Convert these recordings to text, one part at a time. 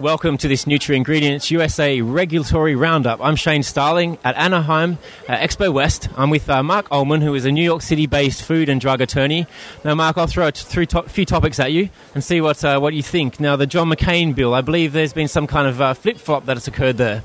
Welcome to this NutraIngredients USA Regulatory Roundup. I'm Shane Starling at Anaheim uh, Expo West. I'm with uh, Mark Ullman, who is a New York City based food and drug attorney. Now, Mark, I'll throw a t- to- few topics at you and see what, uh, what you think. Now, the John McCain bill, I believe there's been some kind of uh, flip flop that has occurred there.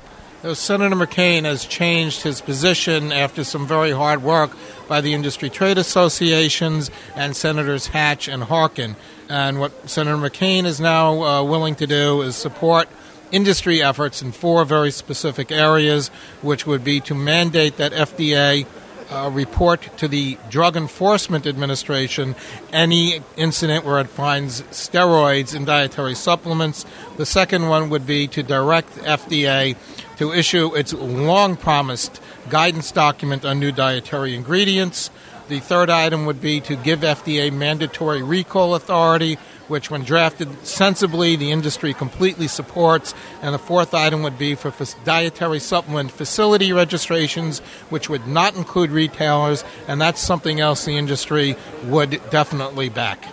Senator McCain has changed his position after some very hard work by the industry trade associations and Senators Hatch and Harkin. And what Senator McCain is now uh, willing to do is support industry efforts in four very specific areas, which would be to mandate that FDA uh, report to the Drug Enforcement Administration any incident where it finds steroids in dietary supplements. The second one would be to direct FDA to issue its long promised guidance document on new dietary ingredients. The third item would be to give FDA mandatory recall authority, which, when drafted sensibly, the industry completely supports. And the fourth item would be for dietary supplement facility registrations, which would not include retailers, and that's something else the industry would definitely back.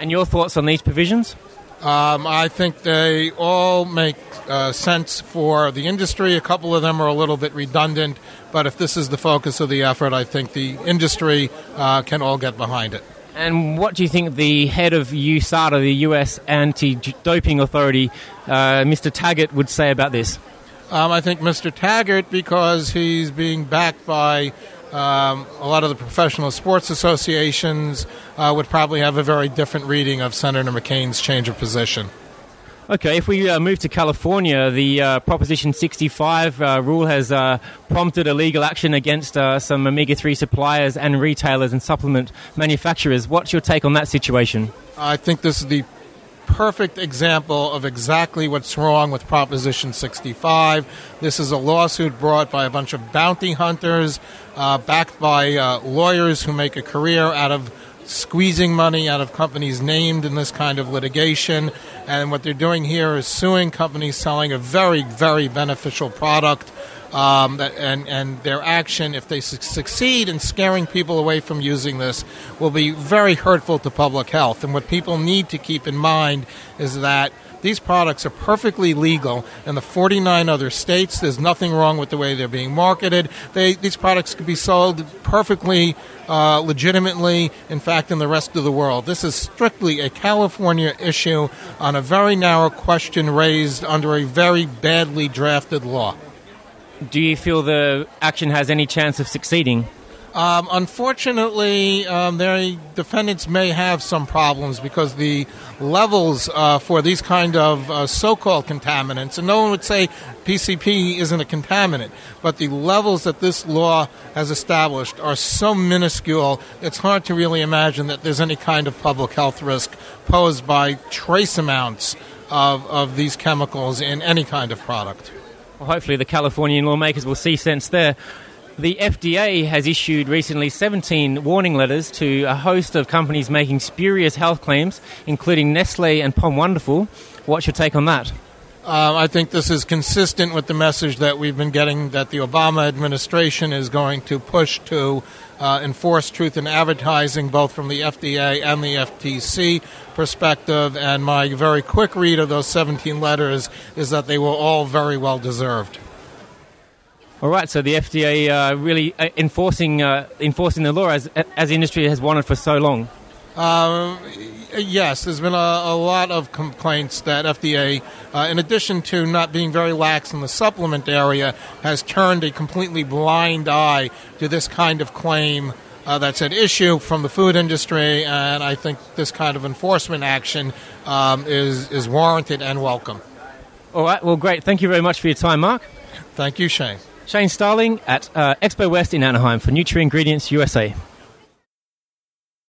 And your thoughts on these provisions? Um, I think they all make uh, sense for the industry. A couple of them are a little bit redundant, but if this is the focus of the effort, I think the industry uh, can all get behind it. And what do you think the head of USADA, the U.S. Anti-Doping Authority, uh, Mr. Tygart, would say about this? Um, I think Mr. Tygart, because he's being backed by um, a lot of the professional sports associations uh, would probably have a very different reading of Senator McCain's change of position. Okay, if we uh, move to California, the uh, Proposition 65 uh, rule has uh, prompted a legal action against uh, some omega 3 suppliers and retailers and supplement manufacturers. What's your take on that situation? I think this is the perfect example of exactly what's wrong with Proposition 65. This is a lawsuit brought by a bunch of bounty hunters, uh, backed by lawyers who make a career out of squeezing money out of companies named in this kind of litigation. And what they're doing here is suing companies selling a very, very beneficial product um, and, and their action, if they su- succeed in scaring people away from using this, will be very hurtful to public health. And what people need to keep in mind is that these products are perfectly legal in the 49 other states. There's nothing wrong with the way they're being marketed. They, these products could be sold perfectly uh, legitimately, in fact, in the rest of the world. This is strictly a California issue on a very narrow question raised under a very badly drafted law. Do you feel the action has any chance of succeeding? Um, unfortunately, um, their defendants may have some problems because the levels uh, for these kind of uh, so-called contaminants, and no one would say PCB isn't a contaminant, but the levels that this law has established are so minuscule, it's hard to really imagine that there's any kind of public health risk posed by trace amounts of, of these chemicals in any kind of product. Well, hopefully, the Californian lawmakers will see sense there. The FDA has issued recently 17 warning letters to a host of companies making spurious health claims, including Nestle and Pom Wonderful. What's your take on that? Uh, I think this is consistent with the message that we've been getting that the Obama administration is going to push to uh, enforce truth in advertising, both from the FDA and the FTC perspective. And my very quick read of those 17 letters is that they were all very well deserved. All right, so the FDA uh, really uh, enforcing uh, enforcing the law as as industry has wanted for so long. Uh, yes, there's been a, a, lot of complaints that FDA, uh, in addition to not being very lax in the supplement area, has turned a completely blind eye to this kind of claim uh, that's an issue from the food industry, and I think this kind of enforcement action um, is is warranted and welcome. All right, well, great. Thank you very much for your time, Mark. Thank you, Shane. Shane Starling at uh, Expo West in Anaheim for NutraIngredients USA.